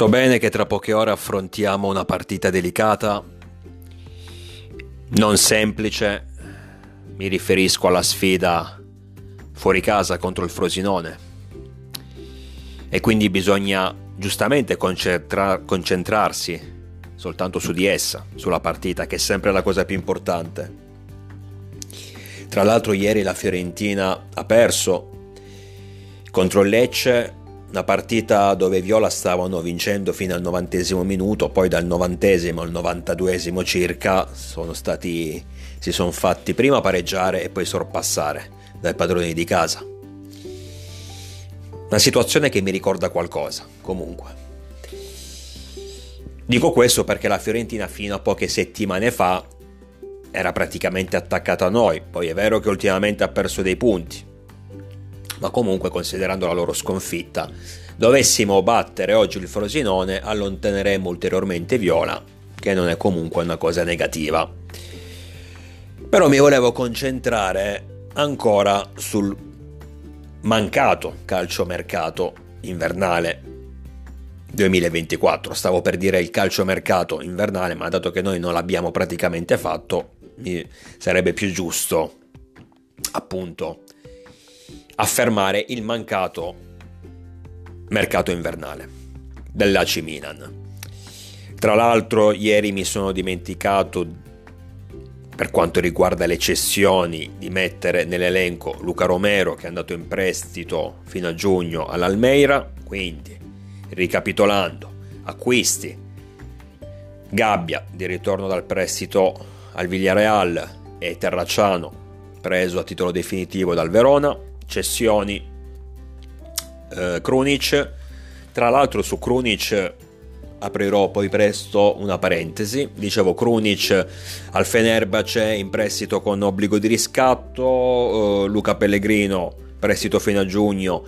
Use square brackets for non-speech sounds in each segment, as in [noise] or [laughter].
So bene che tra poche ore affrontiamo una partita delicata, non semplice, mi riferisco alla sfida fuori casa contro il Frosinone e quindi bisogna giustamente concentra- concentrarsi soltanto su di essa, sulla partita che è sempre la cosa più importante. Tra l'altro ieri la Fiorentina ha perso contro Lecce una partita dove i Viola stavano vincendo fino al novantesimo minuto, poi dal novantesimo al novantaduesimo circa sono stati, si sono fatti prima pareggiare e poi sorpassare dai padroni di casa. Una situazione che mi ricorda qualcosa, comunque. Dico questo perché la Fiorentina fino a poche settimane fa era praticamente attaccata a noi, poi è vero che ultimamente ha perso dei punti, ma comunque considerando la loro sconfitta, dovessimo battere oggi il Frosinone allontaneremmo ulteriormente Viola, che non è comunque una cosa negativa. Però mi volevo concentrare ancora sul mancato calciomercato invernale 2024. Stavo per dire il calciomercato invernale, ma dato che noi non l'abbiamo praticamente fatto, sarebbe più giusto appunto affermare il mancato mercato invernale dell'AC Milan. Tra l'altro ieri mi sono dimenticato per quanto riguarda le cessioni di mettere nell'elenco Luca Romero che è andato in prestito fino a giugno all'Almeira, quindi ricapitolando, acquisti Gabbia di ritorno dal prestito al Villarreal e Terracciano preso a titolo definitivo dal Verona, cessioni eh, Krunic. Tra l'altro su Krunic aprirò poi presto una parentesi. Dicevo Krunic al Fenerbahce in prestito con obbligo di riscatto, eh, Luca Pellegrino prestito fino a giugno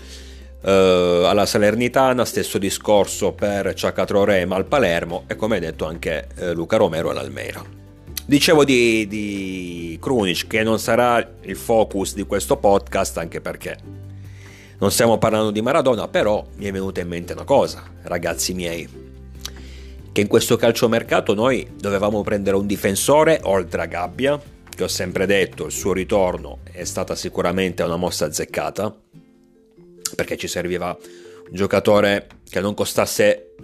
eh, alla Salernitana, stesso discorso per Ciacatrorema al Palermo e come detto anche eh, Luca Romero all'Almera. Dicevo di, di Krunic che non sarà il focus di questo podcast anche perché non stiamo parlando di Maradona, però mi è venuta in mente una cosa, ragazzi miei, che in questo calciomercato noi dovevamo prendere un difensore oltre a Gabbia, che ho sempre detto il suo ritorno è stata sicuramente una mossa azzeccata, perché ci serviva un giocatore che non costasse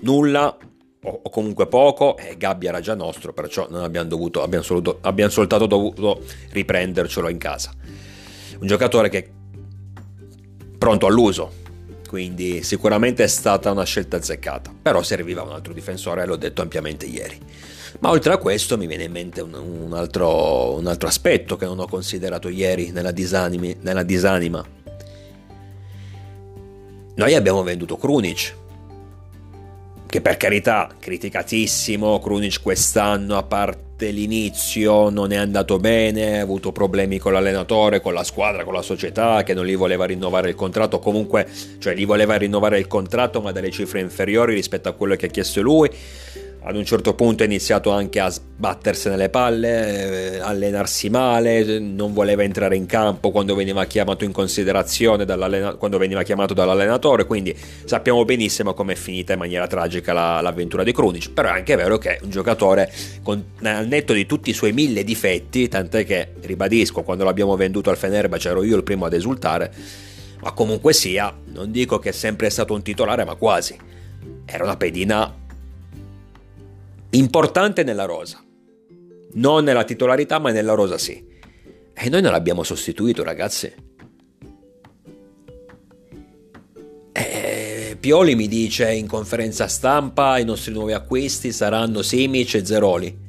nulla o, comunque poco e Gabbia era già nostro, perciò non abbiamo, dovuto, abbiamo, solo, abbiamo soltanto dovuto riprendercelo in casa. Un giocatore che è pronto all'uso, quindi sicuramente è stata una scelta azzeccata, però serviva un altro difensore, l'ho detto ampiamente ieri. Ma oltre a questo mi viene in mente un, un, altro, un altro, aspetto che non ho considerato ieri nella, disanimi, nella disanima. Noi abbiamo venduto Krunic, che per carità criticatissimo, Krunic quest'anno a parte l'inizio non è andato bene, ha avuto problemi con l'allenatore, con la squadra, con la società che non gli voleva rinnovare il contratto, comunque cioè gli voleva rinnovare il contratto ma dalle cifre inferiori rispetto a quello che ha chiesto lui ad un certo punto ha iniziato anche a sbattersene le palle, eh, allenarsi male, non voleva entrare in campo quando veniva chiamato in considerazione quando veniva chiamato dall'allenatore, quindi sappiamo benissimo come è finita in maniera tragica la, l'avventura di Krunic, però è anche vero che è un giocatore con, al netto di tutti i suoi mille difetti, tant'è che, ribadisco, quando l'abbiamo venduto al Fenerbahce ero io il primo ad esultare, ma comunque sia, non dico che è sempre stato un titolare, ma quasi. Era una pedina importante nella rosa. Non nella titolarità, ma nella rosa sì. E noi non l'abbiamo sostituito, ragazzi. E Pioli mi dice in conferenza stampa i nostri nuovi acquisti saranno Simic e Zeroli.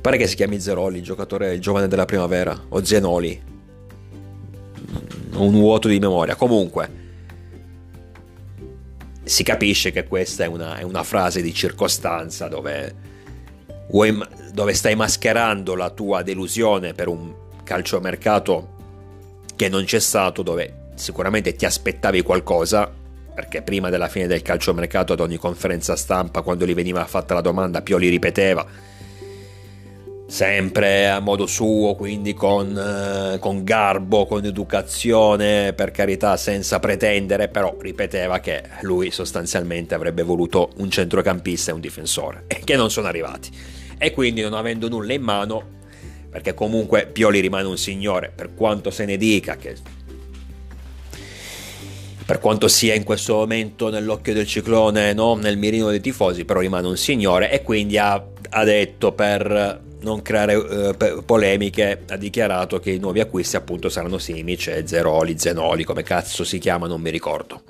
Pare che si chiami Zeroli, il giocatore il giovane della primavera, o Zenoli. Un vuoto di memoria. Comunque, si capisce che questa è una, è una frase di circostanza dove, dove stai mascherando la tua delusione per un calciomercato che non c'è stato, dove sicuramente ti aspettavi qualcosa, perché prima della fine del calciomercato ad ogni conferenza stampa, quando gli veniva fatta la domanda, Pioli ripeteva sempre a modo suo, quindi con, eh, con, garbo, con educazione, per carità, senza pretendere, però ripeteva che lui sostanzialmente avrebbe voluto un centrocampista e un difensore, [laughs] che non sono arrivati. E quindi non avendo nulla in mano, perché comunque Pioli rimane un signore, per quanto se ne dica che per quanto sia in questo momento nell'occhio del ciclone, no? nel mirino dei tifosi, però rimane un signore e quindi ha, ha detto per non creare eh, polemiche, ha dichiarato che i nuovi acquisti appunto saranno Simic e Zeroli, Zenoli, come cazzo si chiama, non mi ricordo.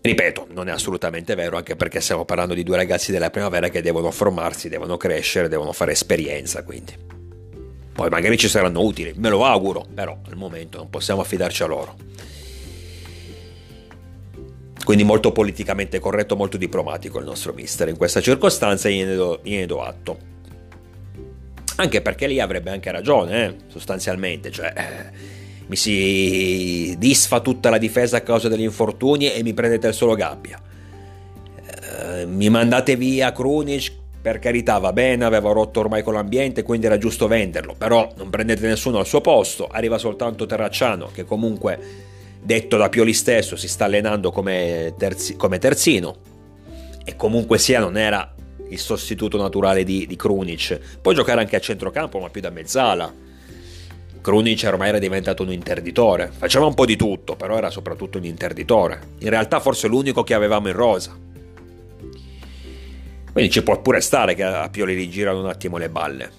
Ripeto, non è assolutamente vero, anche perché stiamo parlando di due ragazzi della primavera che devono formarsi, devono crescere, devono fare esperienza, quindi. Poi magari ci saranno utili, me lo auguro, però al momento non possiamo affidarci a loro. Quindi molto politicamente corretto, molto diplomatico il nostro mister in questa circostanza gliene do, gliene do atto. Anche perché lì avrebbe anche ragione, eh, sostanzialmente, cioè eh, mi si disfa tutta la difesa a causa degli infortuni e mi prendete il solo gabbia. Eh, mi mandate via Krunic per carità va bene, aveva rotto ormai con l'ambiente, quindi era giusto venderlo, però non prendete nessuno al suo posto, arriva soltanto Terracciano che comunque, detto da Pioli stesso, si sta allenando come, terzi, come terzino e comunque sia non era il sostituto naturale di, di Krunic. Può giocare anche a centrocampo, ma più da mezzala. Krunic ormai era diventato un interditore, faceva un po' di tutto, però era soprattutto un interditore. In realtà forse l'unico che avevamo in rosa. Quindi ci può pure stare che a Pioli gli girano un attimo le balle.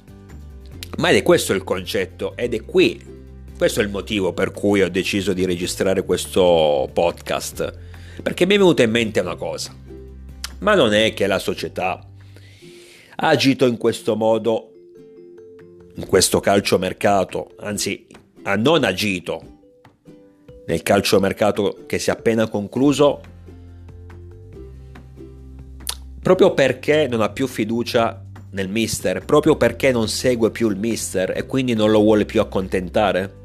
Ma è questo il concetto ed è qui, questo è il motivo per cui ho deciso di registrare questo podcast. Perché mi è venuta in mente una cosa. Ma non è che la società ha agito in questo modo, in questo calciomercato, anzi ha non agito nel calciomercato che si è appena concluso proprio perché non ha più fiducia nel mister, proprio perché non segue più il mister e quindi non lo vuole più accontentare.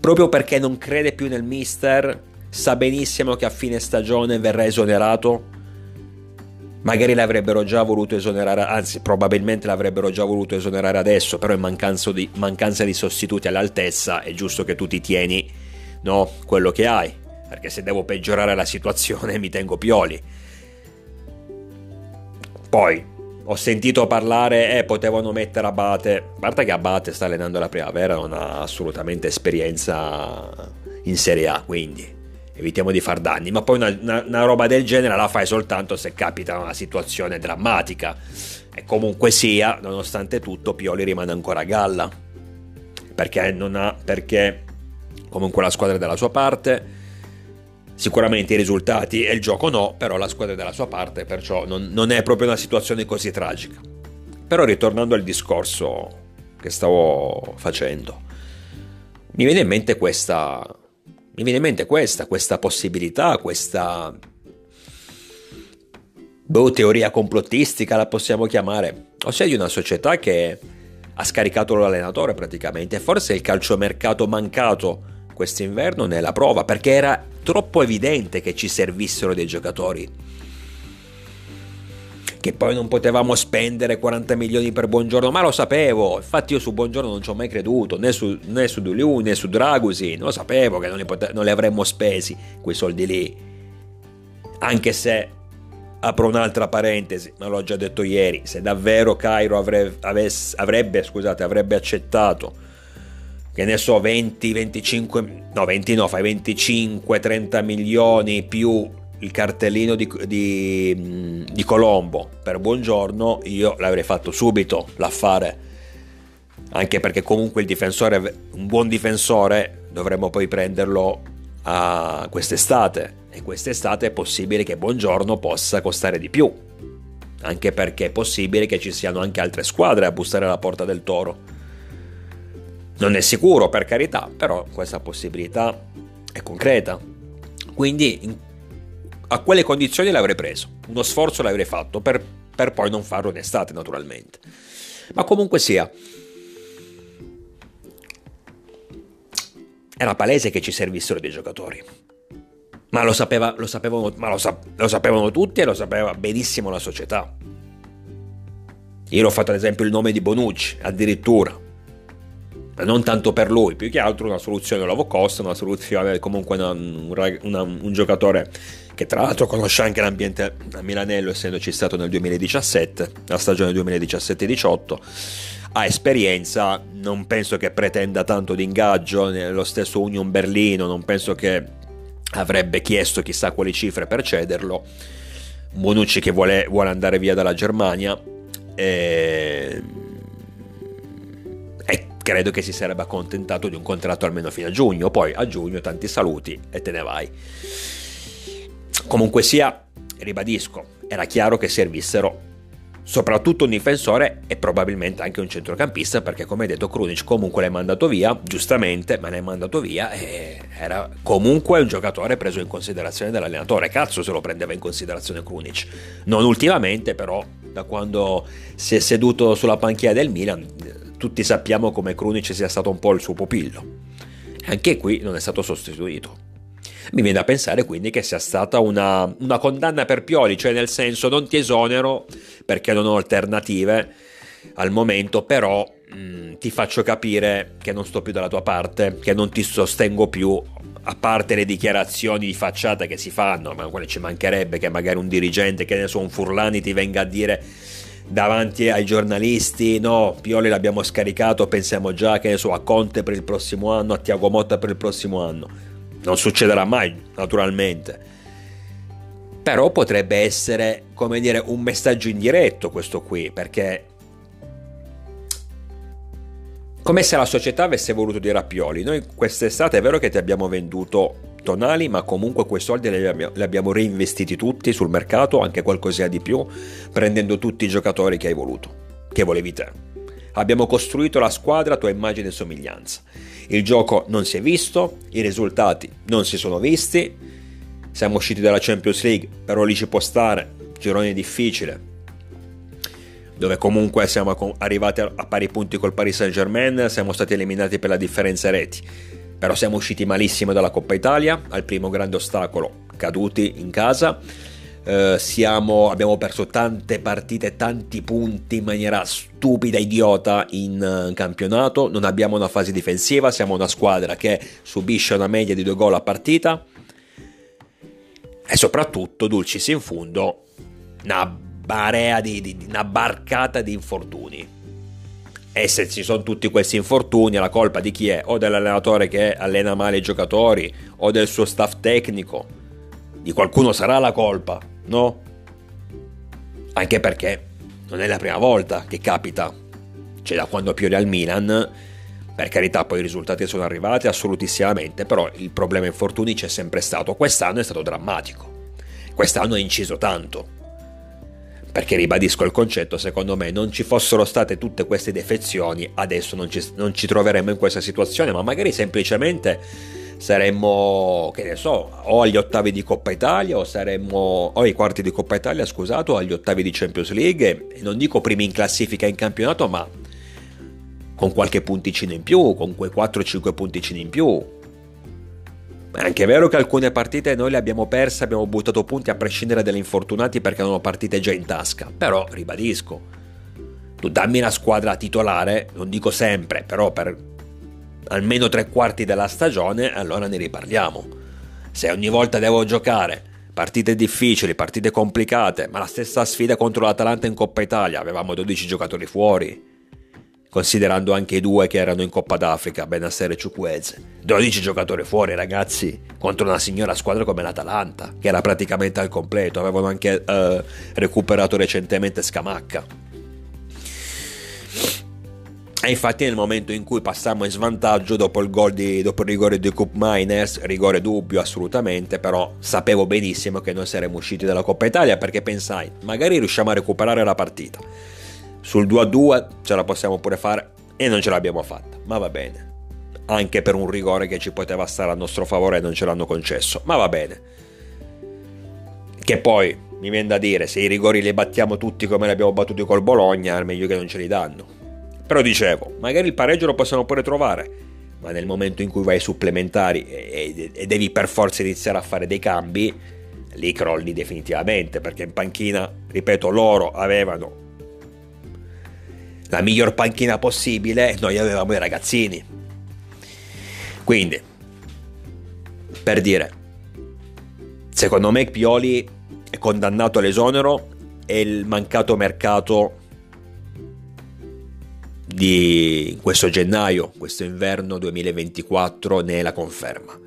Proprio perché non crede più nel mister, sa benissimo che a fine stagione verrà esonerato. Magari l'avrebbero già voluto esonerare, anzi probabilmente l'avrebbero già voluto esonerare adesso, però in mancanza di, mancanza di sostituti all'altezza è giusto che tu ti tieni no, quello che hai, perché se devo peggiorare la situazione mi tengo Pioli poi ho sentito parlare, eh, potevano mettere Abate. A parte che Abate sta allenando la primavera, non ha assolutamente esperienza in Serie A, quindi evitiamo di far danni. Ma poi una, una, una roba del genere la fai soltanto se capita una situazione drammatica. E comunque sia, nonostante tutto, Pioli rimane ancora a galla. Perché non ha. Perché comunque la squadra è dalla sua parte Sicuramente i risultati e il gioco no, però la squadra è dalla sua parte, perciò non, non è proprio una situazione così tragica. Però ritornando al discorso che stavo facendo, mi viene in mente questa, mi viene in mente questa, questa possibilità, questa boh, teoria complottistica la possiamo chiamare, ossia di una società che ha scaricato l'allenatore praticamente, forse il calciomercato mancato quest'inverno ne è la prova, perché era troppo evidente che ci servissero dei giocatori. Che poi non potevamo spendere 40 milioni per Buongiorno, ma lo sapevo. Infatti, io su Buongiorno non ci ho mai creduto, né su, né su Duliu né su Dragusi. Lo sapevo che non li, pote- non li avremmo spesi quei soldi lì. Anche se apro un'altra parentesi, ma l'ho già detto ieri, se davvero Cairo avrebbe, avesse, avrebbe, scusate, avrebbe accettato che ne so 20, 25, no 20 no, fai 25, 30 milioni più il cartellino di, di, di Colombo per buongiorno, io l'avrei fatto subito l'affare. Anche perché comunque il difensore, un buon difensore, dovremmo poi prenderlo a quest'estate. E quest'estate è possibile che buongiorno possa costare di più. Anche perché è possibile che ci siano anche altre squadre a bussare alla porta del toro non è sicuro per carità, però questa possibilità è concreta. Quindi in, a quelle condizioni l'avrei preso, uno sforzo l'avrei fatto per, per poi non farlo in estate naturalmente. Ma comunque sia, era palese che ci servissero dei giocatori. Ma lo, sapeva, lo, sapevano, ma lo, sap- lo sapevano tutti e lo sapeva benissimo la società. Io ho fatto ad esempio il nome di Bonucci, addirittura. Ma non tanto per lui, più che altro una soluzione low cost, una soluzione comunque una, una, un giocatore che tra l'altro conosce anche l'ambiente a Milanello, essendoci stato nel 2017, la stagione 2017-18 ha esperienza, non penso che pretenda tanto di ingaggio, nello stesso Union Berlino, non penso che avrebbe chiesto chissà quali cifre per cederlo. Bonucci che vuole, vuole andare via dalla Germania e, e credo che si sarebbe accontentato di un contratto almeno fino a giugno, poi a giugno tanti saluti e te ne vai. Comunque sia, ribadisco, era chiaro che servissero soprattutto un difensore e probabilmente anche un centrocampista perché come detto Krunic comunque l'hai mandato via, giustamente, ma l'hai mandato via e era comunque un giocatore preso in considerazione dall'allenatore, cazzo se lo prendeva in considerazione Krunic, non ultimamente però da quando si è seduto sulla panchina del Milan tutti sappiamo come Krunic sia stato un po' il suo pupillo, anche qui non è stato sostituito. Mi viene da pensare quindi che sia stata una, una condanna per Pioli, cioè nel senso non ti esonero perché non ho alternative al momento, però mh, mm, ti faccio capire che non sto più dalla tua parte, che non ti sostengo più, a parte le dichiarazioni di facciata che si fanno, ma quelle ci mancherebbe che magari un dirigente, che ne so, un Furlani ti venga a dire davanti ai giornalisti, no, Pioli l'abbiamo scaricato, pensiamo già che ne so, a Conte per il prossimo anno, a Tiago Motta per il prossimo anno non succederà mai, naturalmente. Però potrebbe essere, come dire, un messaggio indiretto questo qui, perché come se la società avesse voluto dire a Pioli, noi quest'estate è vero che ti abbiamo venduto tonali, ma comunque quei soldi li abbiamo, li abbiamo reinvestiti tutti sul mercato, anche qualcosina di più, prendendo tutti i giocatori che hai voluto, che volevi te. Abbiamo costruito la squadra a tua immagine e somiglianza. Il gioco non si è visto, i risultati non si sono visti, siamo usciti dalla Champions League, però lì ci può stare, girone difficile, dove comunque siamo arrivati a pari punti col Paris Saint Germain, siamo stati eliminati per la differenza reti, però siamo usciti malissimo dalla Coppa Italia, al primo grande ostacolo, caduti in casa. Eh, siamo, abbiamo perso tante partite, tanti punti in maniera stupida, idiota in uh, campionato, non abbiamo una fase difensiva, siamo una squadra che subisce una media di due gol a partita. E soprattutto, dulcis in fundo, una barea di, di, una barcata di infortuni. E se ci sono tutti questi infortuni, la colpa di chi è? O dell'allenatore che allena male i giocatori, o del suo staff tecnico. Di qualcuno sarà la colpa no? Anche perché non è la prima volta che capita. Cioè da quando Pioli al Milan, per carità poi i risultati sono arrivati assolutissimamente, però il problema infortuni c'è sempre stato. Quest'anno è stato drammatico. Quest'anno ha inciso tanto. Perché ribadisco il concetto, secondo me non ci fossero state tutte queste defezioni, adesso non ci, non ci troveremmo in questa situazione, ma magari semplicemente saremmo, che ne so, o agli ottavi di Coppa Italia o saremmo o ai quarti di Coppa Italia, scusate, o agli ottavi di Champions League, e non dico primi in classifica in campionato, ma con qualche punticino in più, con quei 4-5 punticini in più. È anche vero che alcune partite noi le abbiamo perse, abbiamo buttato punti a prescindere dagli infortunati perché erano partite già in tasca. Però, ribadisco, tu dammi la squadra titolare, non dico sempre, però per almeno tre quarti della stagione, allora ne riparliamo. Se ogni volta devo giocare partite difficili, partite complicate, ma la stessa sfida contro l'Atalanta in Coppa Italia, avevamo 12 giocatori fuori, considerando anche i due che erano in Coppa d'Africa, Benasser e Ciukweze. 12 giocatori fuori, ragazzi, contro una signora squadra come l'Atalanta, che era praticamente al completo, avevano anche uh, recuperato recentemente Scamacca. E infatti nel momento in cui passammo in svantaggio dopo il, gol di, dopo il rigore di Cup Miners, rigore dubbio assolutamente, però sapevo benissimo che noi saremmo usciti dalla Coppa Italia perché pensai, magari riusciamo a recuperare la partita. Sul 2-2 ce la possiamo pure fare e non ce l'abbiamo fatta, ma va bene. Anche per un rigore che ci poteva stare a nostro favore e non ce l'hanno concesso, ma va bene. Che poi mi viene da dire, se i rigori li battiamo tutti come li abbiamo battuti col Bologna, è meglio che non ce li danno però dicevo, magari il pareggio lo possiamo pure trovare. ma nel momento in cui vai ai supplementari e, e, devi per forza iniziare a fare dei cambi, lì crolli definitivamente, perché in panchina, ripeto, loro avevano la miglior panchina possibile noi avevamo i ragazzini. Quindi, per dire, secondo me Pioli è condannato all'esonero e il mancato mercato di questo gennaio, questo inverno 2024 ne è la conferma.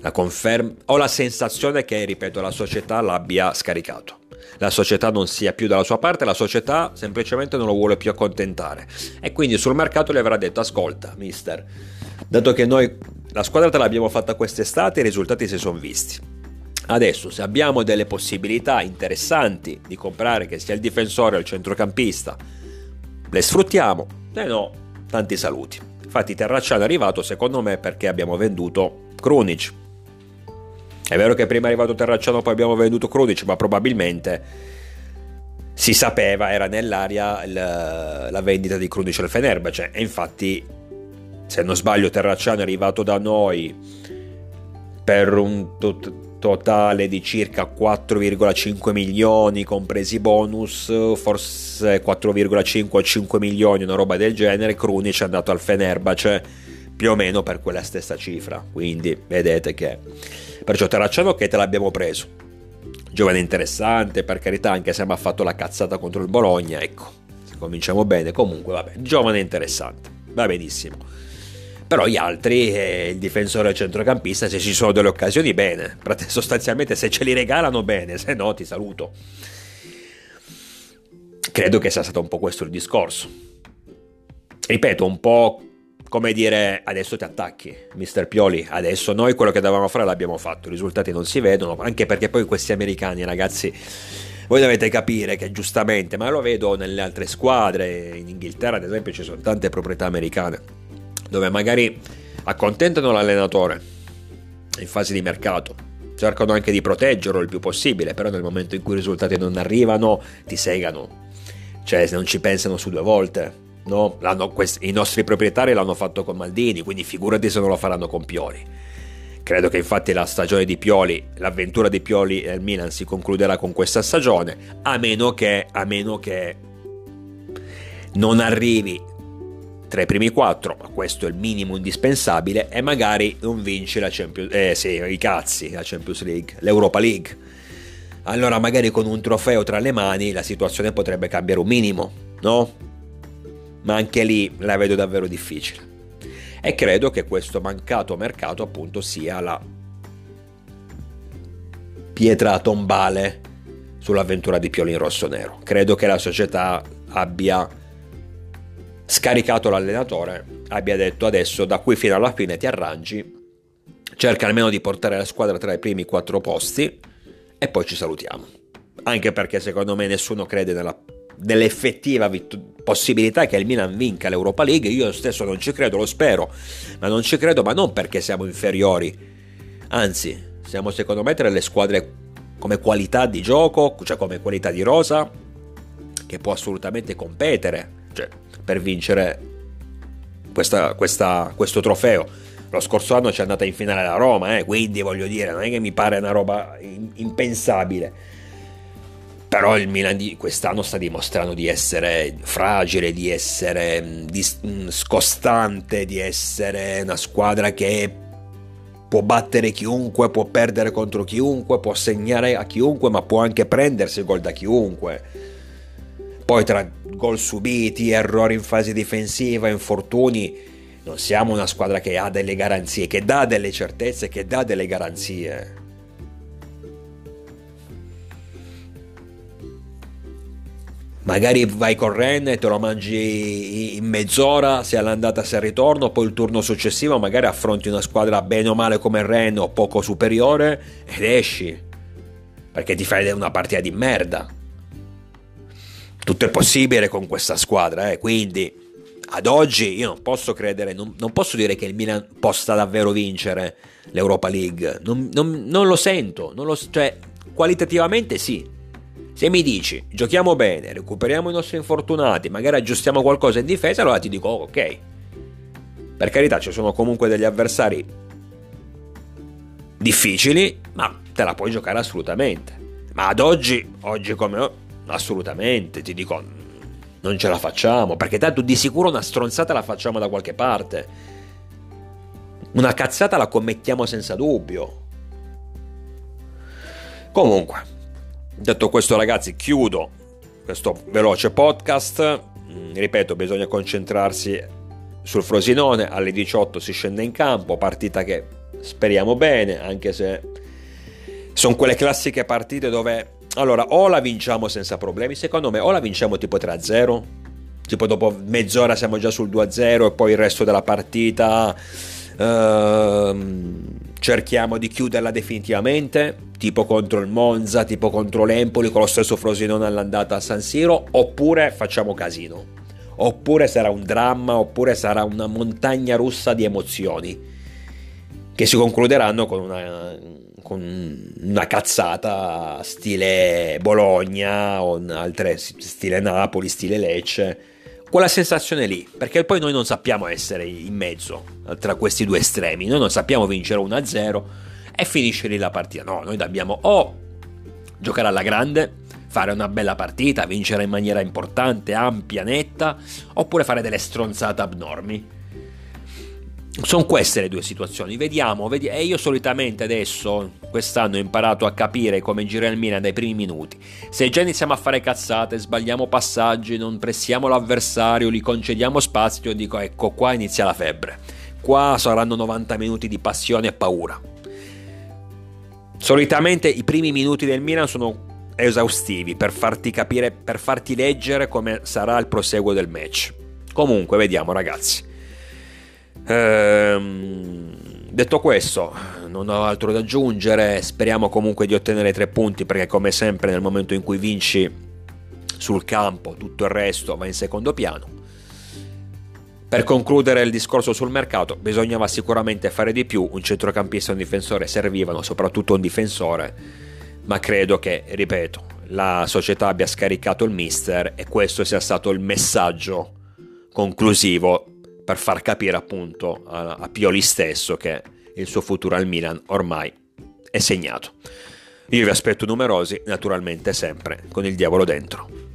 La conferma ho la sensazione che, ripeto, la società l'abbia scaricato. La società non sia più dalla sua parte, la società semplicemente non lo vuole più accontentare. E quindi sul mercato le avrà detto: Ascolta, mister, dato che noi la squadra te l'abbiamo fatta quest'estate, i risultati si sono visti. Adesso, se abbiamo delle possibilità interessanti di comprare, che sia il difensore o il centrocampista, le sfruttiamo. Se no, tanti saluti. Infatti, Terracciano è arrivato, secondo me, perché abbiamo venduto Krunic. È vero che prima è arrivato Terracciano, poi abbiamo venduto Krunic, ma probabilmente si sapeva, era nell'aria la, la vendita di Krunic al Fenerbahce. E infatti, se non sbaglio, Terracciano è arrivato da noi per un totale di circa 4,5 milioni compresi bonus, forse 4,5 o 5 milioni, una roba del genere, Krunic è andato al Fenerbahce più o meno per quella stessa cifra, quindi vedete che perciò Terracciano che te l'abbiamo preso. Giovane interessante, per carità, anche se mi ha fatto la cazzata contro il Bologna, ecco, se cominciamo bene, comunque vabbè, giovane interessante, va benissimo però gli altri, eh, il difensore e il centrocampista, se ci sono delle occasioni, bene. Sostanzialmente se ce li regalano, bene, se no ti saluto. Credo che sia stato un po' questo il discorso. Ripeto, un po' come dire adesso ti attacchi, mister Pioli, adesso noi quello che dovevamo fare l'abbiamo fatto, i risultati non si vedono, anche perché poi questi americani ragazzi, voi dovete capire che giustamente, ma lo vedo nelle altre squadre, in Inghilterra ad esempio ci sono tante proprietà americane, dove magari accontentano l'allenatore in fase di mercato, cercano anche di proteggerlo il più possibile, però nel momento in cui i risultati non arrivano ti segano, cioè non ci pensano su due volte. No? Questi, I nostri proprietari l'hanno fatto con Maldini, quindi figurati se non lo faranno con Pioli. Credo che infatti la stagione di Pioli, l'avventura di Pioli nel Milan si concluderà con questa stagione, a meno che, a meno che non arrivi tra i primi quattro, ma questo è il minimo indispensabile, e magari non vince la Champions eh sì, i cazzi, la Champions League, l'Europa League. Allora magari con un trofeo tra le mani la situazione potrebbe cambiare un minimo, no? Ma anche lì la vedo davvero difficile. E credo che questo mancato mercato appunto sia la pietra tombale sull'avventura di Pioli in rosso-nero. Credo che la società abbia scaricato l'allenatore, abbia detto adesso da qui fino alla fine ti arrangi, cerca almeno di portare la squadra tra i primi quattro posti e poi ci salutiamo. Anche perché secondo me nessuno crede nella, nell'effettiva vitt- possibilità che il Milan vinca l'Europa League, io stesso non ci credo, lo spero, ma non ci credo, ma non perché siamo inferiori, anzi siamo secondo me tra le squadre come qualità di gioco, cioè come qualità di rosa, che può assolutamente competere. Cioè, per vincere questa, questa, questo trofeo. Lo scorso anno ci è andata in finale la Roma, eh, quindi voglio dire, non è che mi pare una roba impensabile. Però il Milan di quest'anno sta dimostrando di essere fragile, di essere mm, mm, scostante, di essere una squadra che può battere chiunque, può perdere contro chiunque, può segnare a chiunque, ma può anche prendersi gol da chiunque poi tra gol subiti, errori in fase difensiva, infortuni, non siamo una squadra che ha delle garanzie, che dà delle certezze, che dà delle garanzie. Magari vai con Ren e te lo mangi in mezz'ora, sia all'andata sia al ritorno, poi il turno successivo magari affronti una squadra bene o male come Ren o poco superiore ed esci. Perché ti fai una partita di merda tutto è possibile con questa squadra, eh? quindi ad oggi io non posso credere, non, non, posso dire che il Milan possa davvero vincere l'Europa League, non, non, non lo sento, lo, cioè qualitativamente sì. Se mi dici giochiamo bene, recuperiamo i nostri infortunati, magari aggiustiamo qualcosa in difesa, allora ti dico oh, ok. Per carità, ci sono comunque degli avversari difficili, ma te la puoi giocare assolutamente. Ma ad oggi, oggi come assolutamente, ti dico, non ce la facciamo, perché tanto di sicuro una stronzata la facciamo da qualche parte. Una cazzata la commettiamo senza dubbio. Comunque, detto questo ragazzi, chiudo questo veloce podcast. Mm, ripeto, bisogna concentrarsi sul Frosinone, alle 18 si scende in campo, partita che speriamo bene, anche se sono quelle classiche partite dove allora o la vinciamo senza problemi, secondo me o la vinciamo tipo 3-0, tipo dopo mezz'ora siamo già sul 2-0 e poi il resto della partita ehm, cerchiamo di chiuderla definitivamente, tipo contro il Monza, tipo contro l'Empoli con lo stesso Frosinone all'andata a San Siro, oppure facciamo casino. Oppure sarà un dramma, oppure sarà una montagna russa di emozioni che si concluderanno con una, con una cazzata stile Bologna o altre stile Napoli, stile Lecce. Quella sensazione lì, perché poi noi non sappiamo essere in mezzo tra questi due estremi, noi non sappiamo vincere 1-0 e finisce lì la partita. No, noi dobbiamo o giocare alla grande, fare una bella partita, vincere in maniera importante, ampia, netta, oppure fare delle stronzate abnormi sono queste le due situazioni, vediamo, vediamo, e io solitamente adesso, quest'anno ho imparato a capire come girare il Milan dai primi minuti, se già iniziamo a fare cazzate, sbagliamo passaggi, non pressiamo l'avversario, gli concediamo spazio, dico ecco qua inizia la febbre, qua saranno 90 minuti di passione e paura. Solitamente i primi minuti del Milan sono esaustivi per farti capire, per farti leggere come sarà il proseguo del match. Comunque, vediamo ragazzi. Ehm, detto questo, non ho altro da aggiungere. Speriamo comunque di ottenere tre punti perché, come sempre, nel momento in cui vinci sul campo, tutto il resto va in secondo piano. Per concludere il discorso sul mercato, bisognava sicuramente fare di più. Un centrocampista e un difensore servivano, soprattutto un difensore. Ma credo che, ripeto, la società abbia scaricato il mister e questo sia stato il messaggio conclusivo per far capire appunto a, a Pioli stesso che il suo futuro al Milan ormai è segnato. Io vi aspetto numerosi, naturalmente sempre con il diavolo dentro.